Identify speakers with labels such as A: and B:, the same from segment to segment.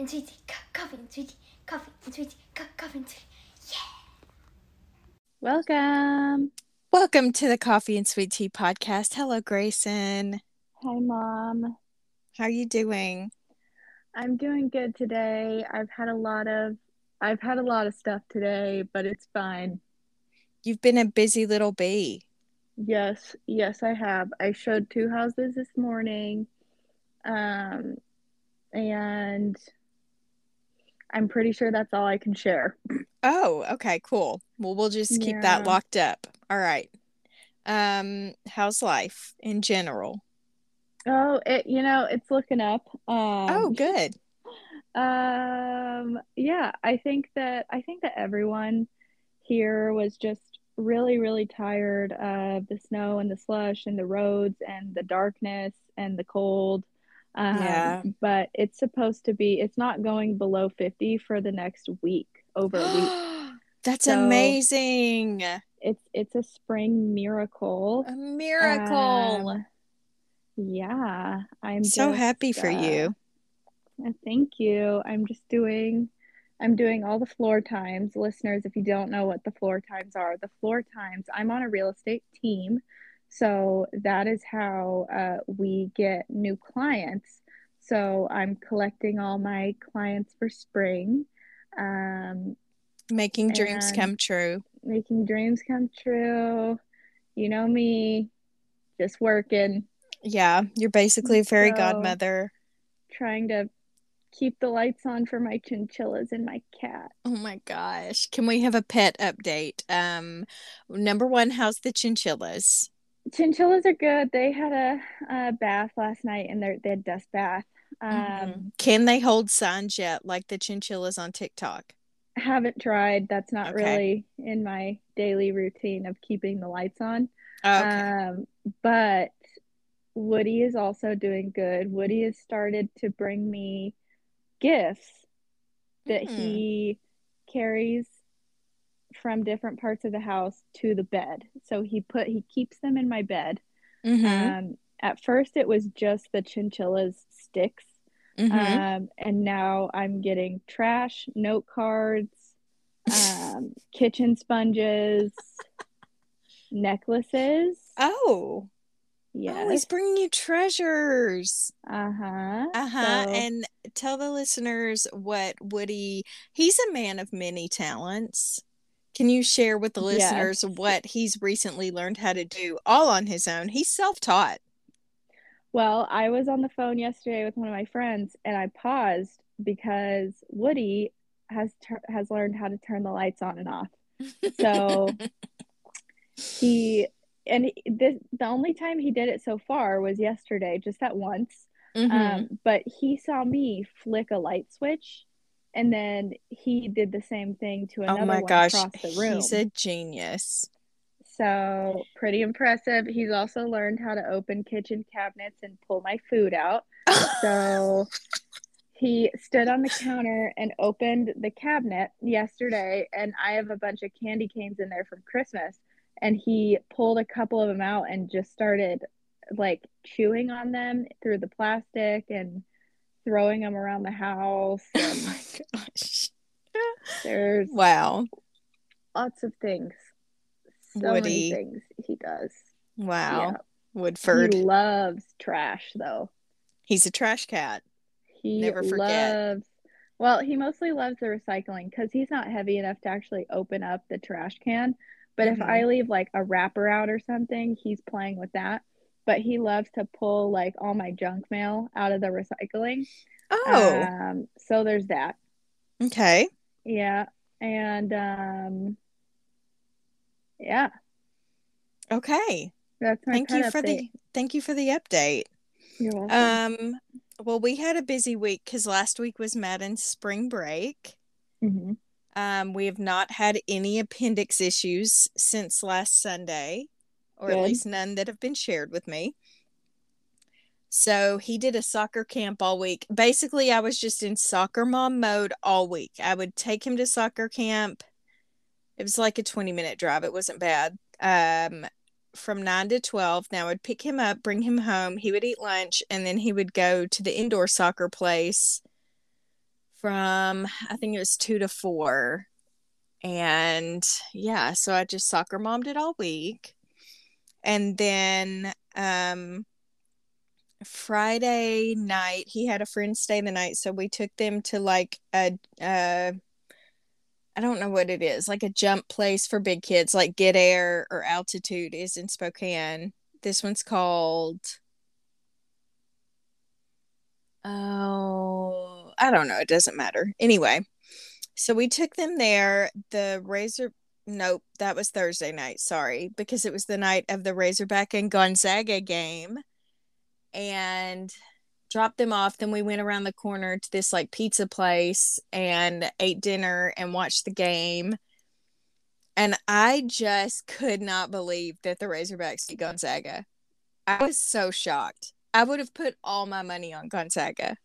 A: and sweetie, coffee and sweetie, coffee and sweetie, co- coffee and sweetie. Yeah.
B: Welcome.
C: Welcome to the Coffee and Sweet Tea podcast. Hello, Grayson.
B: Hi, Mom.
C: How are you doing?
B: I'm doing good today. I've had a lot of I've had a lot of stuff today, but it's fine.
C: You've been a busy little bee.
B: Yes, yes, I have. I showed two houses this morning. Um and I'm pretty sure that's all I can share.
C: Oh, okay, cool. Well, we'll just keep that locked up. All right. Um, how's life in general?
B: Oh, it you know, it's looking up. Um
C: Oh, good.
B: Um, yeah, I think that I think that everyone here was just really, really tired of the snow and the slush and the roads and the darkness and the cold. Um,
C: Yeah.
B: but it's supposed to be, it's not going below 50 for the next week, over a week.
C: That's
B: So-
C: amazing.
B: It's it's a spring miracle.
C: A miracle.
B: Um, yeah, I'm
C: so
B: just,
C: happy for
B: uh,
C: you.
B: Uh, Thank you. I'm just doing I'm doing all the floor times. Listeners, if you don't know what the floor times are, the floor times, I'm on a real estate team. So that is how uh, we get new clients. So I'm collecting all my clients for spring, um,
C: Making dreams come true.
B: making dreams come true. You know me, just working,
C: Yeah, you're basically a fairy
B: So-
C: godmother.
B: trying to keep the lights on for my chinchillas and my cat.
C: Oh my gosh. Can we have a pet update? Um, number one, how's the chinchillas?
B: Chinchillas are good. They had a, a bath last night and they're, they had dust bath. Um,
C: Mhm. Can they hold signs yet, like the chinchillas on TikTok?
B: Haven't tried. That's not
C: Okay.
B: really in my daily routine of keeping the lights on.
C: Okay.
B: Um, but Woody is also doing good. Woody has started to bring me gifts that
C: Hmm.
B: he carries from different parts of the house to the bed. So he put he keeps them in my bed.
C: Mhm.
B: Um, at first it was just the chinchillas sticks.
C: Mhm.
B: Um, and now I'm getting trash, note cards, um, kitchen sponges, necklaces.
C: oh, oh, he's bringing you treasures.
B: Uh-huh.
C: Uh huh.
B: So-
C: And tell the listeners what Woody. He's a man of many talents. Can you share with the listeners what he's recently learned how to do all on his own? He's self-taught.
B: Well, I was on the phone yesterday with one of my friends and I paused because Woody has tur- has learned how to turn the lights on and off. So he and this the only time he did it so far was yesterday, just that once.
C: Mhm.
B: Um, but he saw me flick a light switch, and then he did the same thing to oh another
C: oh my
B: one
C: gosh,
B: across the room.
C: he's a genius.
B: So pretty impressive. He's also learned how to open kitchen cabinets and pull my food out. So he stood on the counter and opened the cabinet yesterday, and I have a bunch of candy canes in there from Christmas. And he pulled a couple of them out and just started like chewing on them through the plastic and throwing them around the house.
C: oh my gosh.
B: there's
C: Wow.
B: lots of things. So
C: Woody.
B: many things he does.
C: Wow.
B: Yeah.
C: Woodford.
B: He loves trash though.
C: He's a trash cat.
B: He
C: Never forget.
B: loves well, he mostly loves the recycling because he's not heavy enough to actually open up the trash can. But if
C: Mhm.
B: I leave like a wrapper out or something, he's playing with that. But he loves to pull like all my junk mail out of the recycling.
C: Oh,
B: Um, so there's that.
C: okay.
B: Yeah. And um yeah,
C: Okay.
B: that's my
C: Thank you for
B: update.
C: the thank you for the update.
B: You're welcome.
C: Um well we had a busy week cuz last week was Madden's spring break.
B: Mhm.
C: Um we have not had any appendix issues since last Sunday or at least none that have been shared with me. So he did a soccer camp all week. Basically, I was just in soccer mom mode all week. I would take him to soccer camp. It was like a 20 minute drive. It wasn't bad. Um, from 9 to 12. Now I'd pick him up, bring him home. He would eat lunch, and then he would go to the indoor soccer place from I think it was two to four. And yeah, so I just soccer mommed it all week. And then um Friday night, he had a friend stay the night, so we took them to like a uh I don't know what it is, like a jump place for big kids, like Get Air or Altitude is in Spokane. This one's called Oh, I don't know. It doesn't matter. Anyway, so we took them there. The Razor, nope, that was Thursday night. Sorry, because it was the night of the Razorback and Gonzaga game, and dropped them off. Then we went around the corner to this like pizza place and ate dinner and watched the game. And I just could not believe that the Razorbacks beat Gonzaga. I was so shocked. I would have put all my money on Gonzaga.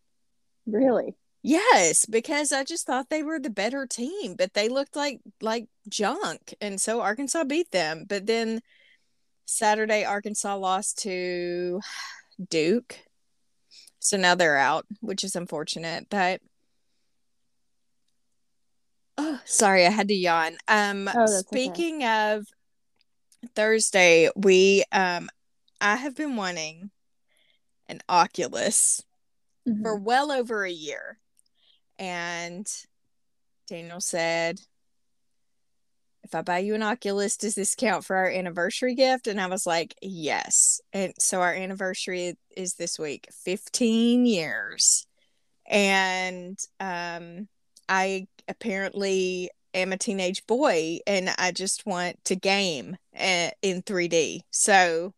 B: Really?
C: Yes, because I just thought they were the better team, but they looked like like junk, and so Arkansas beat them. But then Saturday, Arkansas lost to Duke, so now they're out, which is unfortunate. But oh, sorry, I had to yawn. Um,
B: Oh, that's okay.
C: speaking of Thursday, we um, I have been wanting an Oculus
B: Mhm.
C: for well over a year. And Daniel said, If I buy you an Oculus, does this count for our anniversary gift? And I was like, Yes. And so our anniversary is this week 15 years. And um, I apparently am a teenage boy and I just want to game uh, in 3D. So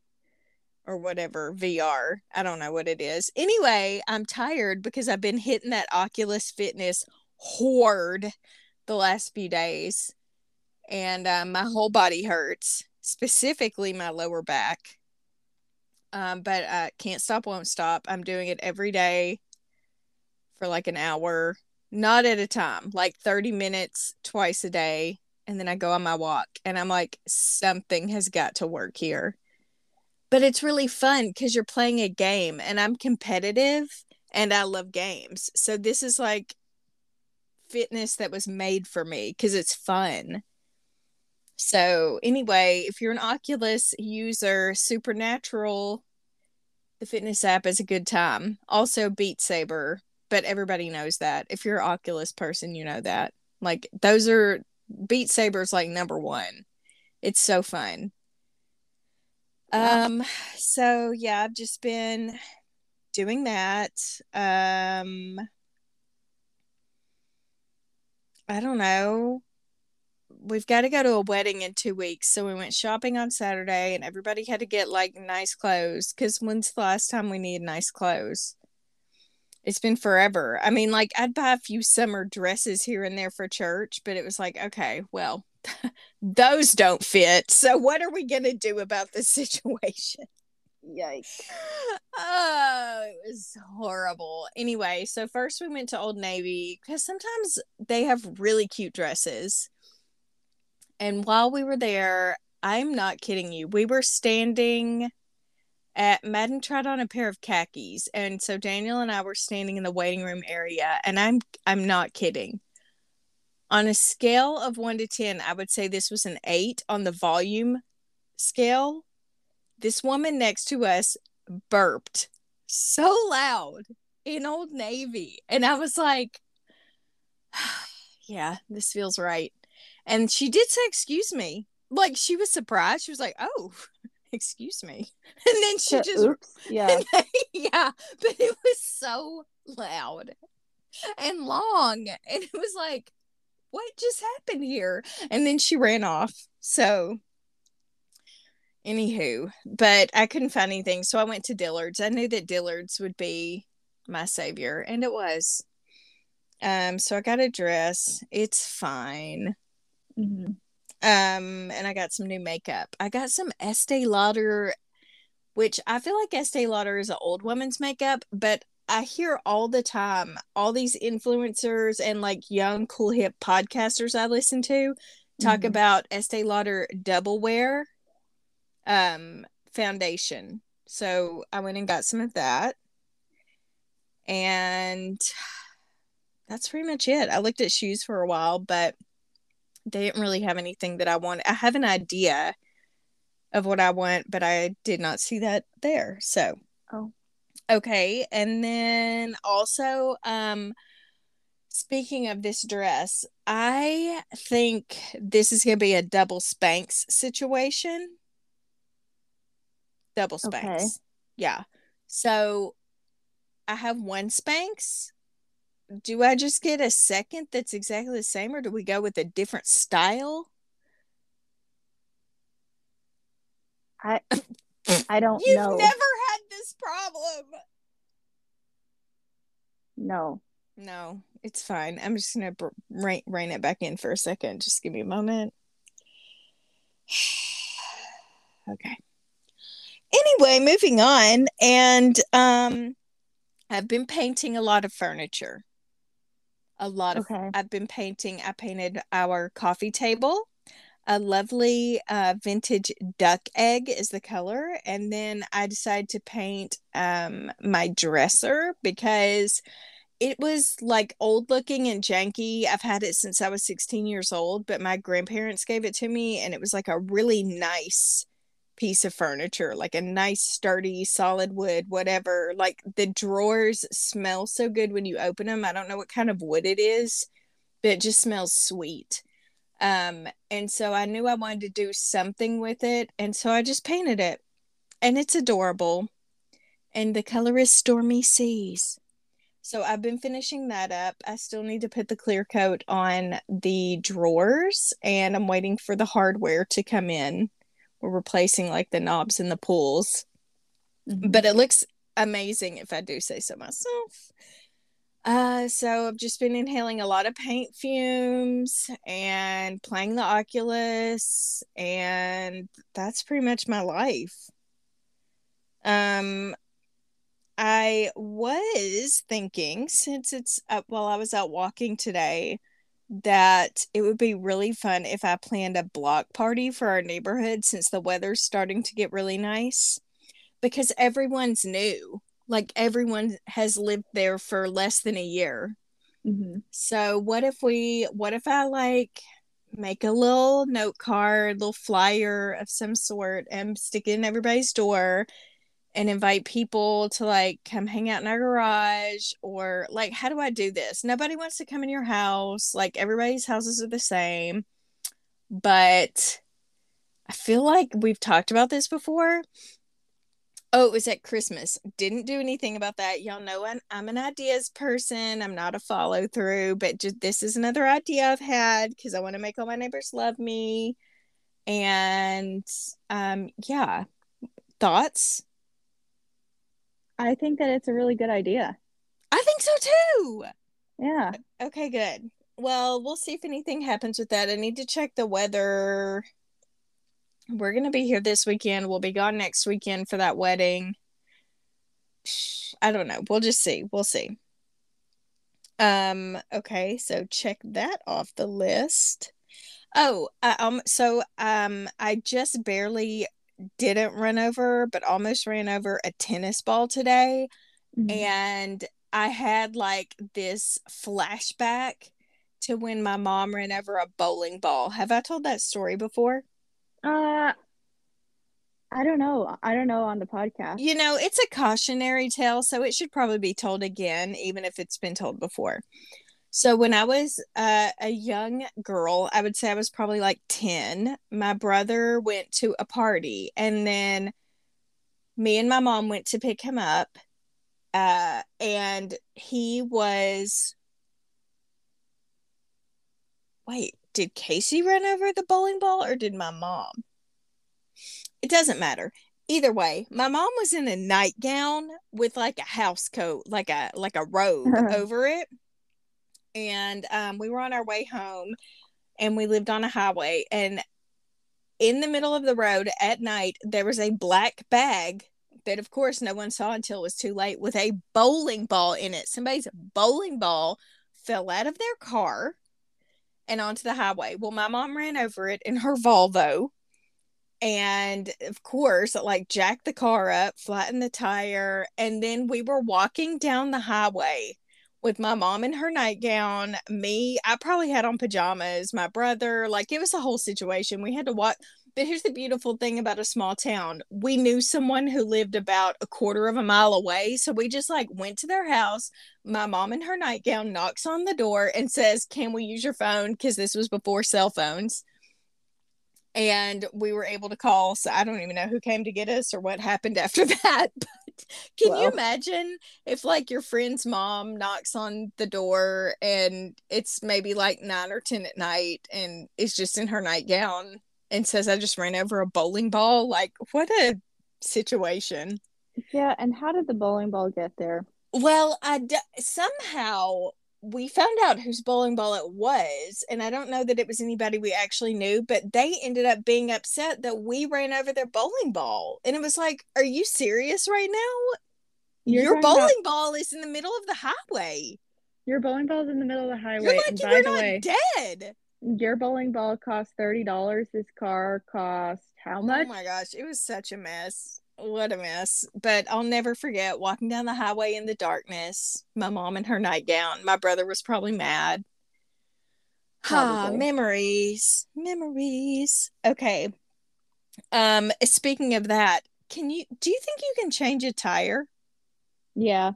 C: or whatever VR. I don't know what it is. Anyway, I'm tired because I've been hitting that Oculus Fitness horde the last few days, and uh, my whole body hurts, specifically my lower back. Um, but I can't stop, won't stop. I'm doing it every day for like an hour, not at a time, like 30 minutes twice a day. And then I go on my walk, and I'm like, something has got to work here but it's really fun because you're playing a game and I'm competitive and I love games. So this is like fitness that was made for me because it's fun. So anyway, if you're an Oculus user, Supernatural, the fitness app is a good time. Also Beat Saber, but everybody knows that. If you're an Oculus person, you know that. Like those are Beat Saber's like number one. It's so fun. Um, so yeah, I've just been doing that. Um, I don't know. We've got to go to a wedding in two weeks. So we went shopping on Saturday and everybody had to get like nice clothes. Cause when's the last time we needed nice clothes? It's been forever. I mean, like I'd buy a few summer dresses here and there for church, but it was like, okay, well, those don't fit. So what are we gonna do about this situation?
B: Yikes.
C: Oh, it was horrible. Anyway, so first we went to Old Navy because sometimes they have really cute dresses. And while we were there, I'm not kidding you, we were standing at Madden tried on a pair of khakis. And so Daniel and I were standing in the waiting room area, and I'm I'm not kidding. On a scale of one to ten, I would say this was an eight on the volume scale this woman next to us burped so loud in Old Navy. And I was like, yeah, this feels right. And she did say, excuse me. Like she was surprised. She was like, oh, excuse me. And then she just,
B: oops. Yeah.
C: yeah, but it was so loud and long. And it was like, what just happened here? And then she ran off. So, anywho, but I couldn't find anything. So I went to Dillard's. I knew that Dillard's would be my savior, and it was. Um, so I got a dress. It's fine.
B: Mhm.
C: Um, and I got some new makeup. I got some Estee Lauder, which I feel like Estee Lauder is an old woman's makeup, but I hear all the time all these influencers and like young cool hip podcasters I listen to talk
B: Mhm.
C: about Estee Lauder Double Wear um foundation. So I went and got some of that. And that's pretty much it. I looked at shoes for a while, but they didn't really have anything that I want. I have an idea of what I want, but I did not see that there. So. Okay. And then also, um, speaking of this dress, I think this is going to be a double Spanx situation. Double
B: Okay.
C: Spanx. Yeah. So I have one Spanx. Do I just get a second that's exactly the same, or do we go with a different style?
B: I I don't
C: You've
B: know.
C: never had this problem.
B: No.
C: No, it's fine. I'm just gonna br- rein, rein it back in for a second. Just give me a moment. okay. Anyway, moving on, and um, I've been painting a lot of furniture. A lot of.
B: Okay.
C: I've been painting. I painted our coffee table. A lovely uh, vintage duck egg is the color, and then I decided to paint um my dresser because it was like old looking and janky. I've had it since I was 16 years old, but my grandparents gave it to me and it was like a really nice piece of furniture, like a nice sturdy solid wood, whatever. Like the drawers smell so good when you open them. I don't know what kind of wood it is, but it just smells sweet. Um and so I knew I wanted to do something with it and so I just painted it. And it's adorable. And the color is Stormy Seas. So I've been finishing that up. I still need to put the clear coat on the drawers and I'm waiting for the hardware to come in. We're replacing like the knobs and the pulls.
B: Mhm.
C: But it looks amazing if I do say so myself. Uh so I've just been inhaling a lot of paint fumes and playing the Oculus and that's pretty much my life. Um I was thinking, since it's uh, while I was out walking today, that it would be really fun if I planned a block party for our neighborhood since the weather's starting to get really nice because everyone's new. Like everyone has lived there for less than a year.
B: Mhm.
C: So what if we what if I like make a little note card, little flyer of some sort and stick it in everybody's door and invite people to like come hang out in our garage or like how do I do this? Nobody wants to come in your house. Like everybody's houses are the same. But I feel like we've talked about this before. Oh, it was at Christmas. Didn't do anything about that. Y'all know I'm, I'm an ideas person. I'm not a follow through, but just this is another idea I've had because I want to make all my neighbors love me. And um, yeah, thoughts?
B: I think that it's a really good idea.
C: I think so too.
B: Yeah.
C: Okay, good. Well, we'll see if anything happens with that. I need to check the weather. We're going to be here this weekend. We'll be gone next weekend for that wedding. I don't know. We'll just see. We'll see. Um okay, so check that off the list. Oh, uh, um so um I just barely didn't run over but almost ran over a tennis ball today
B: Mhm.
C: and I had like this flashback to when my mom ran over a bowling ball. Have I told that story before?
B: Uh, I don't know. I don't know on the podcast.
C: You know, it's a cautionary tale, so it should probably be told again, even if it's been told before. So, when I was uh, a young girl, I would say I was probably like 10, my brother went to a party, and then me and my mom went to pick him up. Uh, and he was. Wait, did Casey run over the bowling ball or did my mom? It doesn't matter. Either way, my mom was in a nightgown with like a house coat, like a like a robe over it. And um, we were on our way home and we lived on a highway and in the middle of the road at night there was a black bag that of course no one saw until it was too late with a bowling ball in it. Somebody's bowling ball fell out of their car and onto the highway. Well, my mom ran over it in her Volvo and of course like jacked the car up flattened the tire and then we were walking down the highway with my mom in her nightgown, me, I probably had on pajamas, my brother, like it was a whole situation. We had to watch. But here's the beautiful thing about a small town. We knew someone who lived about a quarter of a mile away. So we just like went to their house. My mom in her nightgown knocks on the door and says, Can we use your phone? Because this was before cell phones and we were able to call. So I don't even know who came to get us or what happened after that. But can well, you imagine if like your friend's mom knocks on the door and it's maybe like nine or ten at night and is just in her nightgown and says, I just ran over a bowling ball? Like, what a situation.
B: Yeah. And how did the bowling ball get there?
C: Well, I d- somehow we found out whose bowling ball it was and i don't know that it was anybody we actually knew but they ended up being upset that we ran over their bowling ball and it was like are you serious right now You're your bowling about... ball is in the middle of the highway
B: your bowling ball is in the middle of the highway
C: You're like, and by the way
B: dead your bowling ball cost $30 this car cost how much
C: oh my gosh it was such a mess what a mess. But I'll never forget walking down the highway in the darkness, my mom in her nightgown. My brother was probably mad. Ah, memories. Memories. Okay. Um, speaking of that, can you do you think you can change a tire?
B: Yeah.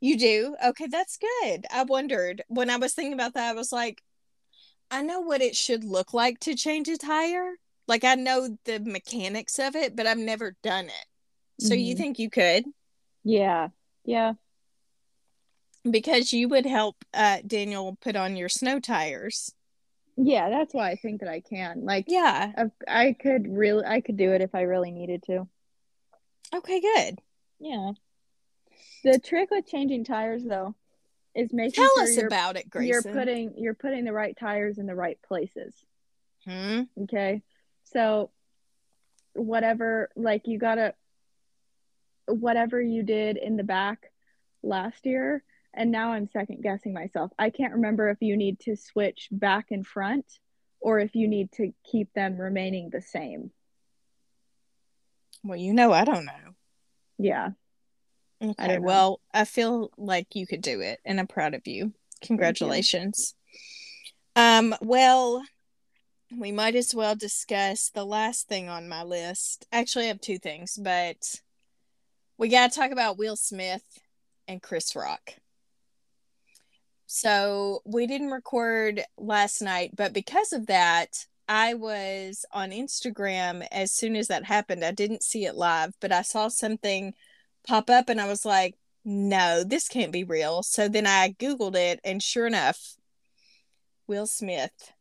C: You do? Okay, that's good. I wondered when I was thinking about that, I was like, I know what it should look like to change a tire. Like I know the mechanics of it, but I've never done it. So mm-hmm. you think you could?
B: Yeah. Yeah.
C: Because you would help uh, Daniel put on your snow tires.
B: Yeah, that's why I think that I can. Like,
C: yeah,
B: I, I could really, I could do it if I really needed to.
C: Okay, good.
B: Yeah. The trick with changing tires, though, is making
C: tell sure us about it, Grayson.
B: You're putting you're putting the right tires in the right places.
C: Hmm.
B: Okay. So, whatever, like you gotta whatever you did in the back last year and now I'm second guessing myself. I can't remember if you need to switch back and front or if you need to keep them remaining the same.
C: Well, you know, I don't know.
B: Yeah.
C: Okay. I well, I feel like you could do it and I'm proud of you. Congratulations. You. Um, well, we might as well discuss the last thing on my list. Actually, I have two things, but we got to talk about Will Smith and Chris Rock. So we didn't record last night, but because of that, I was on Instagram as soon as that happened. I didn't see it live, but I saw something pop up and I was like, no, this can't be real. So then I Googled it, and sure enough, Will Smith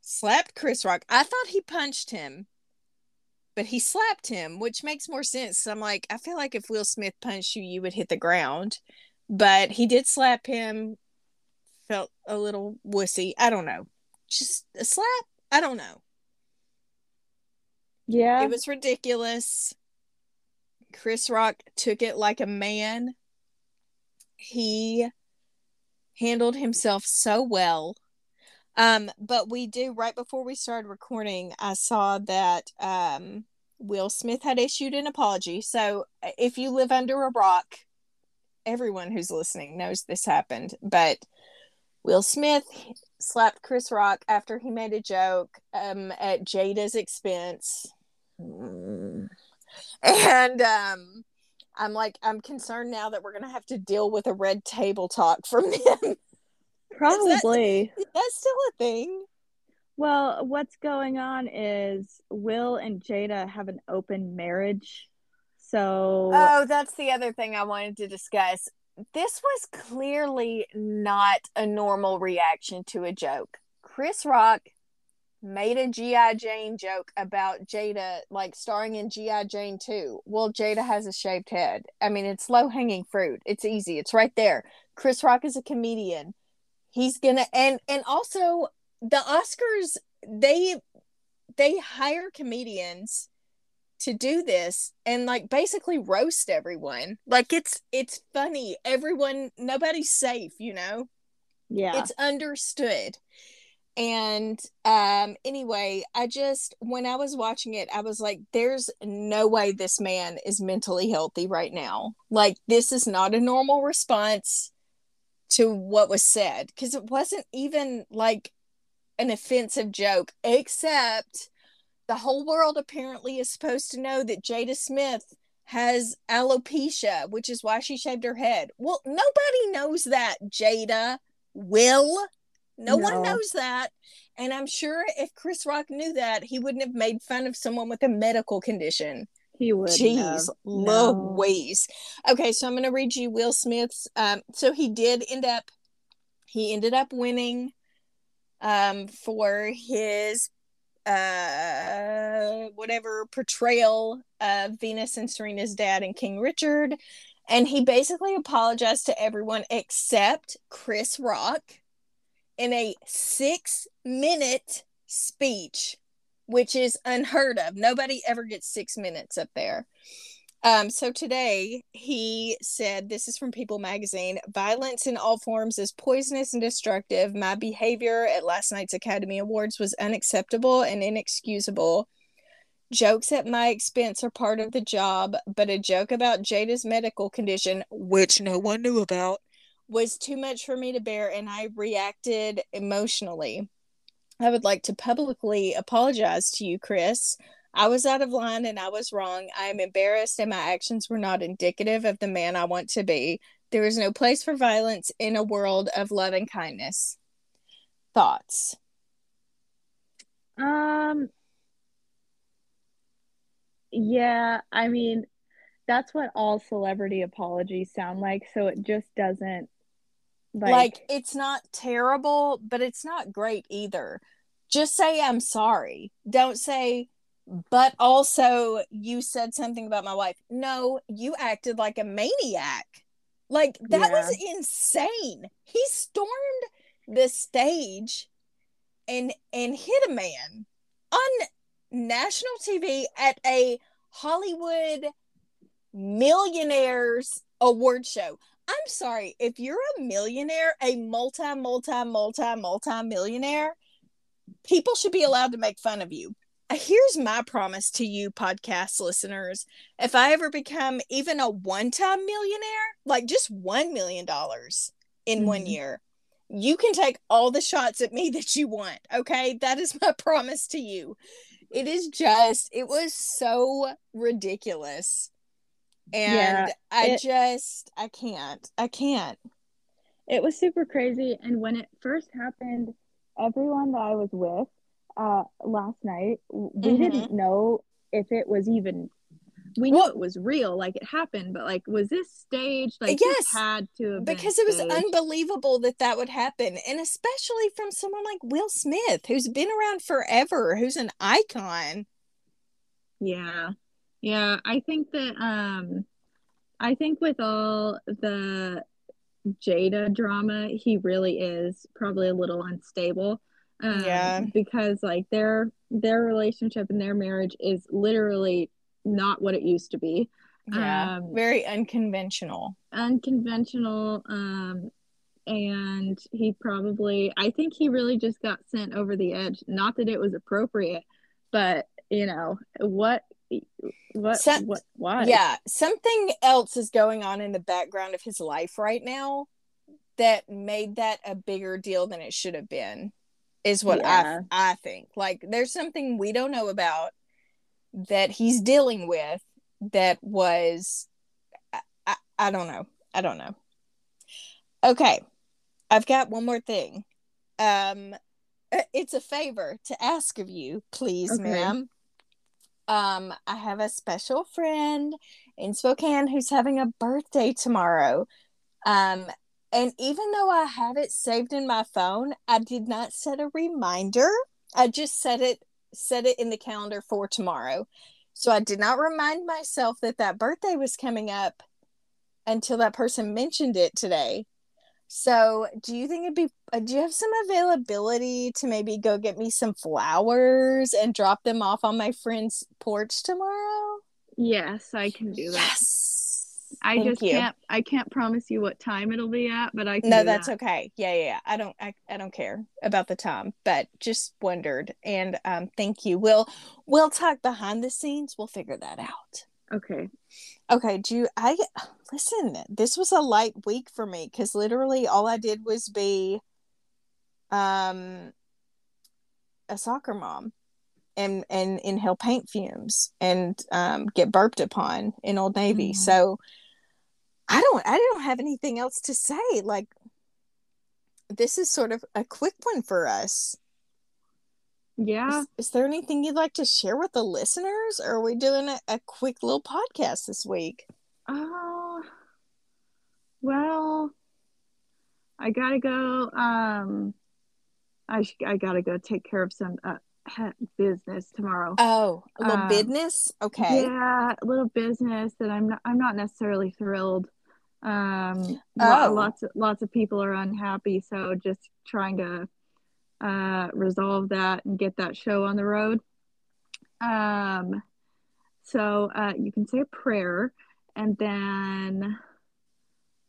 C: slapped Chris Rock. I thought he punched him, but he slapped him, which makes more sense. I'm like, I feel like if Will Smith punched you, you would hit the ground. But he did slap him, felt a little wussy. I don't know. Just a slap? I don't know.
B: Yeah.
C: It was ridiculous. Chris Rock took it like a man. He handled himself so well. Um, but we do right before we started recording, I saw that um Will Smith had issued an apology. So uh, if you live under a rock, everyone who's listening knows this happened. But Will Smith slapped Chris Rock after he made a joke um, at Jada's expense. And um, I'm like, I'm concerned now that we're going to have to deal with a red table talk from him.
B: Probably.
C: That, that's still a thing.
B: Well, what's going on is Will and Jada have an open marriage. So
C: Oh, that's the other thing I wanted to discuss. This was clearly not a normal reaction to a joke. Chris Rock made a G.I. Jane joke about Jada, like starring in G.I. Jane 2. Well, Jada has a shaved head. I mean, it's low hanging fruit. It's easy. It's right there. Chris Rock is a comedian. He's gonna and and also the Oscars they they hire comedians to do this and like basically roast everyone. Like it's it's funny. Everyone nobody's safe, you know?
B: Yeah.
C: It's understood. And um anyway, I just when I was watching it, I was like there's no way this man is mentally healthy right now. Like this is not a normal response to what was said because it wasn't even like an offensive joke, except the whole world apparently is supposed to know that Jada Smith has alopecia, which is why she shaved her head. Well, nobody knows that, Jada. Will. No, no, one knows that. And I'm sure if Chris Rock knew that, he wouldn't have made fun of someone with a medical condition.
B: He would.
C: Jeez, Louise. No. Okay, so I'm going to read you Will Smith's. Um, so he did end up, he ended up winning um, for his uh whatever portrayal of Venus and Serena's dad and King Richard and he basically apologized to everyone except Chris Rock in a 6 minute speech which is unheard of nobody ever gets 6 minutes up there um, so today he said, this is from People magazine violence in all forms is poisonous and destructive. My behavior at last night's Academy Awards was unacceptable and inexcusable. Jokes at my expense are part of the job, but a joke about Jada's medical condition, which no one knew about, was too much for me to bear, and I reacted emotionally. I would like to publicly apologize to you, Chris. I was out of line and I was wrong. I am embarrassed and my actions were not indicative of the man I want to be. There is no place for violence in a world of love and kindness. Thoughts?
B: Um Yeah, I mean that's what all celebrity apologies sound like, so it just doesn't
C: like, like it's not terrible, but it's not great either. Just say I'm sorry. Don't say but also you said something about my wife. No, you acted like a maniac. Like that yeah. was insane. He stormed the stage and and hit a man on national TV at a Hollywood millionaires award show. I'm sorry, if you're a millionaire, a multi multi multi multi millionaire, people should be allowed to make fun of you. Here's my promise to you podcast listeners. If i ever become even a one-time millionaire like just one million dollars in mm-hmm. one year you can take all the shots at me that you want okay? That is my promise to you. It is just it was so ridiculous and yeah, i it, just i can't i can't
B: it was super crazy and when it first happened everyone that i was with uh last night we mm-hmm. didn't know if it was even we knew it was real like it happened but like was this staged like yes had to
C: because it was staged. unbelievable that that would happen and especially from someone like will smith who's been around forever who's an icon
B: yeah yeah i think that um i think with all the jada drama he really is probably a little unstable um, yeah. Because like their their relationship and their marriage is literally not what it used to be.
C: Yeah. Um, very unconventional.
B: Unconventional. Um, and he probably, I think he really just got sent over the edge. Not that it was appropriate, but you know what what Some, what why
C: yeah something else is going on in the background of his life right now that made that a bigger deal than it should have been is what yeah. I I think. Like there's something we don't know about that he's dealing with that was I, I, I don't know. I don't know. Okay. I've got one more thing. Um it's a favor to ask of you, please, okay. ma'am. Um I have a special friend in Spokane who's having a birthday tomorrow. Um and even though I have it saved in my phone, I did not set a reminder. I just set it set it in the calendar for tomorrow. So I did not remind myself that that birthday was coming up until that person mentioned it today. So, do you think it'd be uh, do you have some availability to maybe go get me some flowers and drop them off on my friend's porch tomorrow?
B: Yes, I can do that. Yes. I Thank just you. can't I can't promise you what time it'll be at, but I can
C: No, that's that. okay. Yeah, yeah, yeah. I don't I, I don't care about the time, but just wondered. And um thank you. We'll we'll talk behind the scenes. We'll figure that out.
B: Okay.
C: Okay, do you I listen, this was a light week for me cuz literally all I did was be um a soccer mom and and inhale paint fumes and um get burped upon in Old Navy.
B: Mhm.
C: So I don't I don't have anything else to say. Like this is sort of a quick one for us.
B: Yeah.
C: Is, is there anything you'd like to share with the listeners or are we doing a, a quick little podcast this week?
B: Oh, well, I gotta go. Um, I sh- I gotta go take care of some uh, business tomorrow.
C: Oh, a little
B: Um,
C: business? Okay.
B: Yeah, a little business that I'm not. I'm not necessarily thrilled. Um,
C: Oh.
B: lots of lots of people are unhappy, so just trying to uh resolve that and get that show on the road. Um, so uh, you can say a prayer, and then,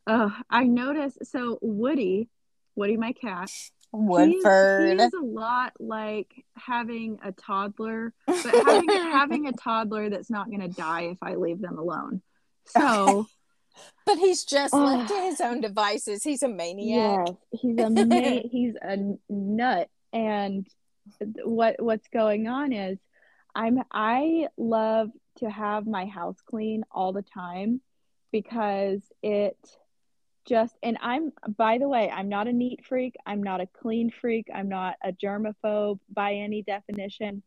B: uh, I noticed. So Woody, Woody, my cat, he's-
C: Woodford.
B: he is a lot like having a toddler, but having having a toddler that's not going to die if I leave them alone. So
C: but he's just
B: Oh.
C: left to his own devices. He's a maniac.
B: he's a ma- he's a nut, and what what's going on is I'm I love to have my house clean all the time because it just and I'm by the way, I'm not a neat freak, I'm not a clean freak, I'm not a germaphobe by any definition,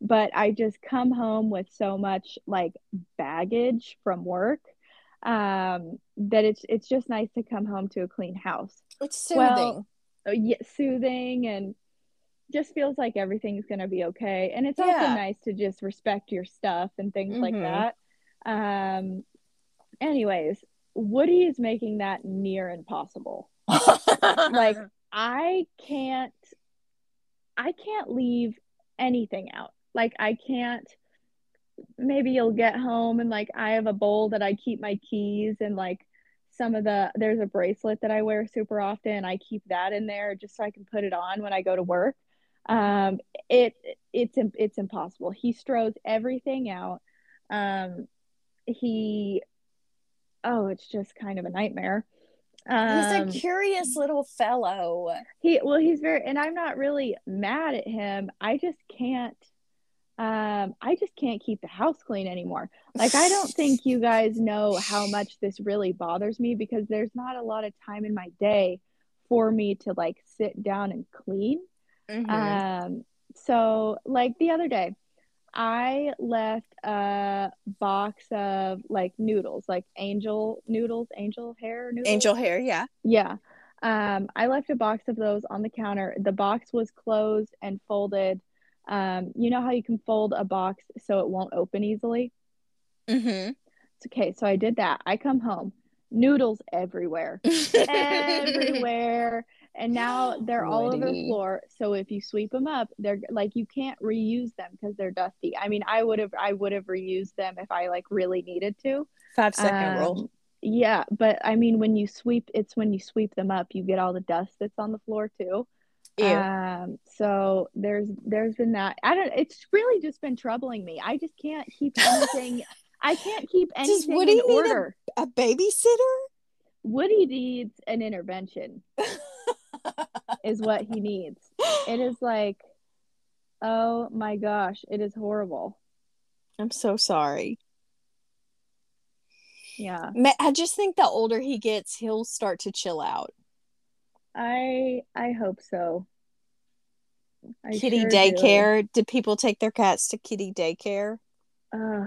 B: but I just come home with so much like baggage from work um that it's it's just nice to come home to a clean house
C: It's soothing.
B: Well, uh, yeah, soothing and just feels like everything's going to be okay. And it's also nice to just respect your stuff and things like
C: Mhm.
B: that. Um, anyways, Woody is making that near impossible. Like, I can't, I can't leave anything out. Like, I can't. Maybe you'll get home and like I have a bowl that I keep my keys and like some of the there's a bracelet that I wear super often. I keep that in there just so I can put it on when I go to work. Um, it it's it's impossible. He throws everything out. Um, he oh, it's just kind of a nightmare. Um,
C: he's a curious little fellow.
B: he well, he's very, and I'm not really mad at him. I just can't. Um, I just can't keep the house clean anymore. Like, I don't think you guys know how much this really bothers me because there's not a lot of time in my day for me to like sit down and clean.
C: Mhm.
B: Um, so like the other day, I left a box of like noodles, like angel noodles, angel hair noodles.
C: Angel hair, yeah.
B: Yeah. Um, I left a box of those on the counter. The box was closed and folded. Um, you know how you can fold a box so it won't open easily?
C: Mm-hmm.
B: It's okay. So I did that. I come home, noodles everywhere, everywhere. And now they're all over the floor. So if you sweep them up, they're like you can't reuse them because they're dusty. I mean, I would have I would have reused them if I like really needed to.
C: Five second rule.
B: Um, Yeah, but I mean, when you sweep, it's when you sweep them up, you get all the dust that's on the floor too. Um, so there's there's been that. I don't. It's really just been troubling me. I just can't keep anything. I can't keep anything
C: Woody
B: in
C: need
B: order.
C: a babysitter?
B: Woody needs an intervention. is what he needs. It is like, oh my gosh, it is horrible.
C: I'm so sorry.
B: Yeah,
C: I just think the older he gets, he'll start to chill out.
B: I I hope so. I
C: kitty
B: sure do.
C: daycare. Did people take their cats to kitty daycare?
B: Uh,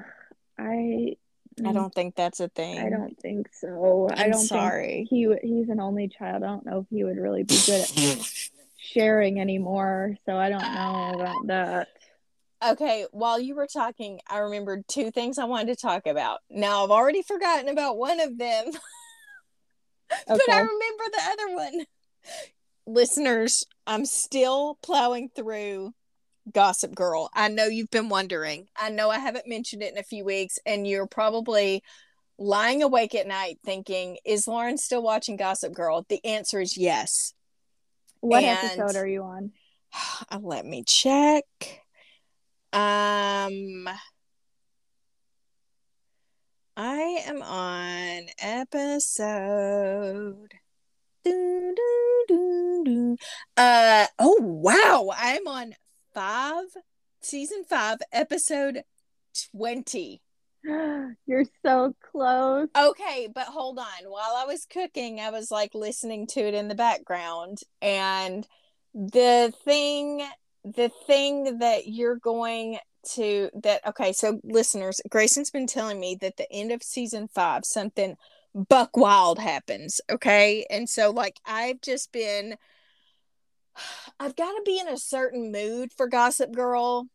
B: I
C: I don't think that's a thing.
B: I don't think so. I
C: I'm
B: don't
C: sorry.
B: think he he's an only child. I don't know if he would really be good at sharing anymore. So I don't know about that.
C: Okay, while you were talking, I remembered two things I wanted to talk about. Now I've already forgotten about one of them, but I remember the other one. Listeners, I'm still plowing through Gossip Girl. I know you've been wondering. I know I haven't mentioned it in a few weeks, and you're probably lying awake at night thinking, is Lauren still watching Gossip Girl? The answer is yes.
B: What
C: And-
B: episode are you on?
C: Uh, let me check. Um I am on episode. Doo, doo, doo, doo. Uh oh wow! I'm on five, season five, episode twenty.
B: You're so close.
C: Okay, but hold on. While I was cooking, I was like listening to it in the background, and the thing, the thing that you're going to that okay so listeners grayson's been telling me that the end of season five something buck wild happens okay? And so like i've just been i've got to be in a certain mood for gossip girl.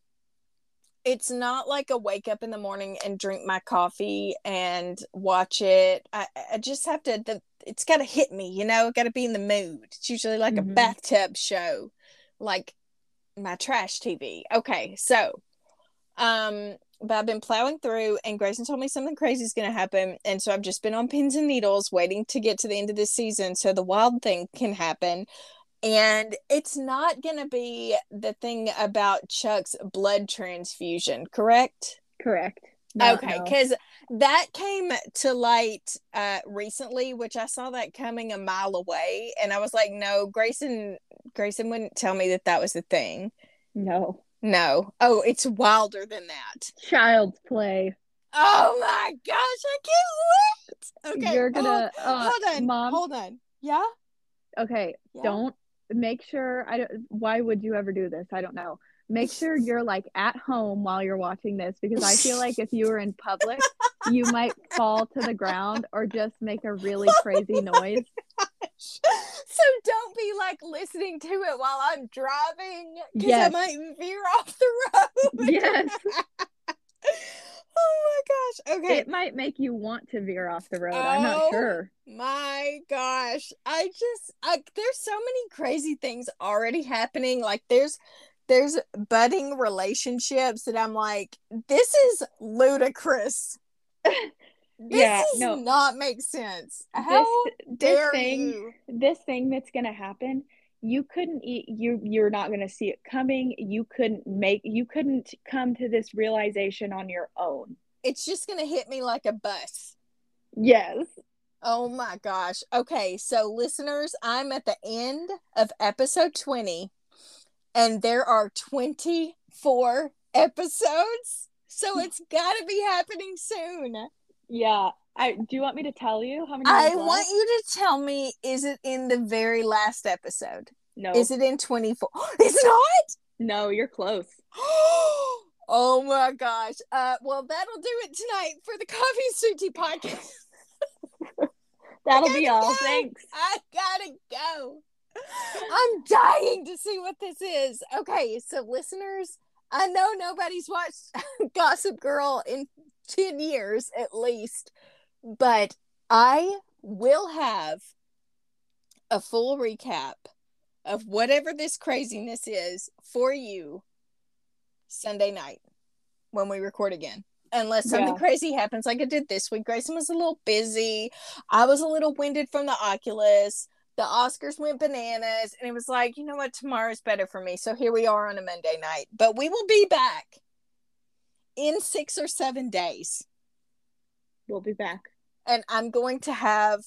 C: It's not like a wake up in the morning and drink my coffee and watch it. I, I just have to the, it's got to hit me you know? Got to be in the mood. It's usually like
B: Mhm.
C: a bathtub show like my trash tv okay so um, but I've been plowing through, and Grayson told me something crazy is going to happen, and so I've just been on pins and needles, waiting to get to the end of this season so the wild thing can happen. And it's not going to be the thing about Chuck's blood transfusion, correct?
B: Correct. No,
C: okay,
B: no.
C: because that came to light uh recently, which I saw that coming a mile away, and I was like, no, Grayson, Grayson wouldn't tell me that that was the thing.
B: no.
C: No. Oh, it's wilder than that.
B: Child's play.
C: Oh my gosh, I can't wait. Okay.
B: You're gonna
C: hold,
B: uh,
C: hold on.
B: mom.
C: Hold on. Yeah?
B: Okay,
C: Yeah.
B: don't make sure I don't why would you ever do this? I don't know. Make sure you're like at home while you're watching this because I feel like if you were in public, you might fall to the ground or just make a really crazy noise.
C: So don't be like listening to it while I'm driving because
B: Yes.
C: I might veer off the road.
B: Yes.
C: oh my gosh. Okay.
B: It might make you want to veer off the road. I'm not
C: Oh.
B: sure.
C: My gosh. I just I there's so many crazy things already happening. Like there's there's budding relationships that I'm like, this is ludicrous. This
B: Yeah,
C: does
B: no.
C: not make sense. How
B: this this
C: dare
B: thing
C: you?
B: this thing that's gonna happen you couldn't eat you you're not gonna see it coming you couldn't make you couldn't come to this realization on your own
C: It's just gonna hit me like a bus.
B: yes
C: Oh my gosh. Okay, so listeners, I'm at the end of episode 20, and there are 24 episodes. So it's got to be happening soon.
B: Yeah i do you want me to tell you how many
C: I want
B: left?
C: you to tell me is it in the very last episode?
B: no
C: Is it in 24? It's not?
B: no you're close
C: oh my gosh. Uh well that'll do it tonight for the Coffee Sweet podcast.
B: that'll be all
C: go.
B: thanks
C: I gotta go. I'm dying to see what this is. Okay, so listeners, I know nobody's watched Gossip Girl in 10 years at least, but I will have a full recap of whatever this craziness is for you Sunday night when we record again. Unless something
B: Yeah.
C: crazy happens like it did this week. Grayson was a little busy. I was a little winded from the Oculus. The Oscars went bananas, and it was like, you know what, tomorrow's better for me. So here we are on a Monday night. But we will be back in six or seven days.
B: we'll be back
C: And I'm going to have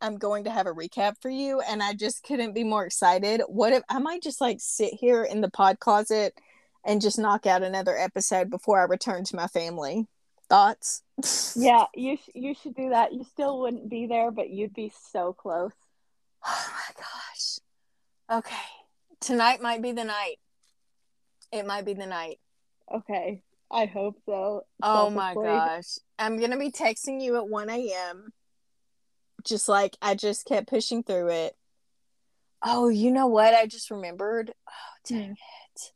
C: I'm going to have a recap for you. And I just couldn't be more excited. What if I might just like sit here in the pod closet and just knock out another episode before I return to my family? Thoughts?
B: yeah you sh- you should do that you still wouldn't be there but you'd be so close
C: Oh my gosh. Okay. Tonight might be the night. It might be the night.
B: okay i hope so
C: Oh my gosh. I'm going to be texting you at 1 a.m. Just like I just kept pushing through it. Oh, you know what? I just remembered. Oh, dang it.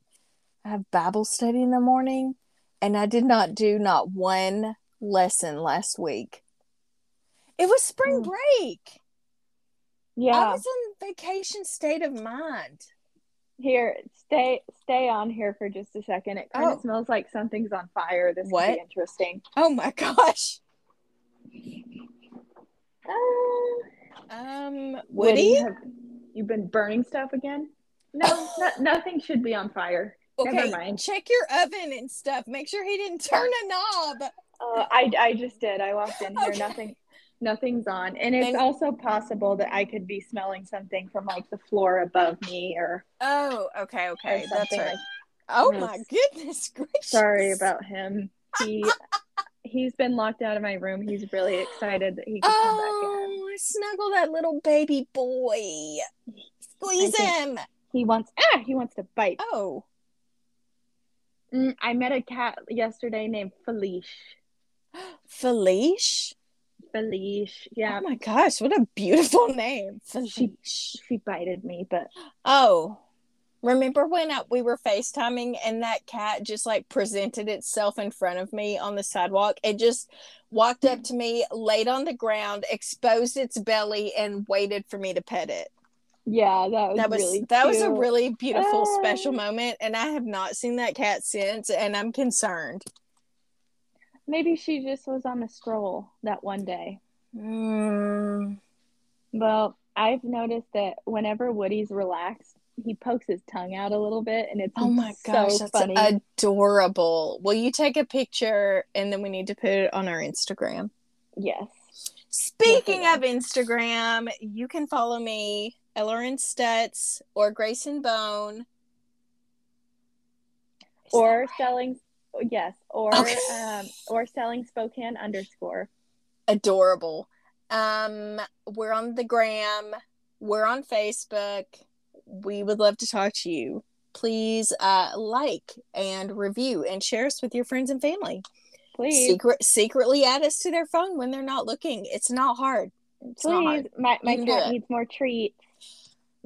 C: I have Bible study in the morning and I did not do not one lesson last week. It was spring
B: Mm.
C: break. I was in vacation state of mind.
B: Here, stay stay on here for just a second. It kind of
C: Oh.
B: smells like something's on fire. This could be interesting.
C: Oh my gosh.
B: Uh,
C: Um,
B: Woody,
C: Woody?
B: have you been burning stuff again? No, no nothing should be on fire.
C: Okay,
B: Never mind.
C: check your oven and stuff. Make sure he didn't turn a knob.
B: Uh, I I just did. I walked in here.
C: Okay.
B: Nothing. Nothing's on, and it's
C: And-
B: also possible that I could be smelling something from like the floor above me, or,
C: Oh, okay, okay. That's right.
B: like.
C: Oh
B: Yes.
C: my goodness gracious.
B: Sorry about him. He he's been locked out of my room. He's really excited that he can come back in.
C: Oh, snuggle that little baby boy. Squeeze him.
B: He wants ah he wants to bite.
C: Oh.
B: Mm, I met a cat yesterday named Felice.
C: Felice?
B: Felice, yeah.
C: Oh my gosh, what a beautiful name. Felice.
B: She bited me, but
C: Oh, remember when uh, we were FaceTiming and that cat just like presented itself in front of me on the sidewalk? It just walked up to me, laid on the ground, exposed its belly, and waited for me to pet it.
B: yeah, that was,
C: That was
B: really
C: that was a really beautiful special
B: Oh.
C: moment, and I have not seen that cat since, and I'm concerned.
B: Maybe she just was on a stroll that one day.
C: Mm.
B: Well, I've noticed that whenever Woody's relaxed, he pokes his tongue out a little bit, and it's
C: Oh my
B: so
C: gosh, that's
B: funny.
C: adorable. Will you take a picture and then we need to put it on our Instagram?
B: yes.
C: Speaking
B: Yes,
C: of Instagram, you can follow me, Ellerin Stutz or Grayson Bone.
B: Or
C: that
B: selling, yes, or
C: Okay.
B: um, or selling Spokane underscore.
C: adorable. Um, we're on the gram, we're on Facebook. We would love to talk to you. Please uh, like and review and share us with your friends and family.
B: Please,
C: Secret, secretly add us to their phone when they're not looking. It's not hard. It's not hard.
B: please. My my cat needs more treats.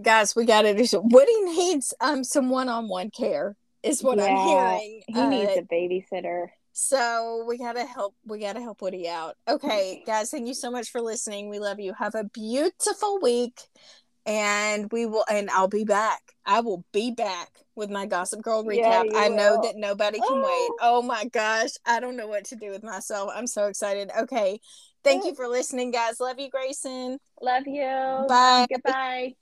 C: guys we gotta do some woody needs um some one-on-one care is what i'm hearing
B: He needs
C: Uh,
B: a babysitter.
C: so we gotta help we gotta help woody out. Okay guys thank you so much for listening. We love you. Have a beautiful week and we will and i'll be back. I will be back with my gossip girl recap.
B: you
C: i know
B: will.
C: that nobody can wait. Oh. My gosh i don't know what to do with myself. I'm so excited. Okay thank you for listening guys. Love you grayson.
B: Love you.
C: Bye.
B: Goodbye.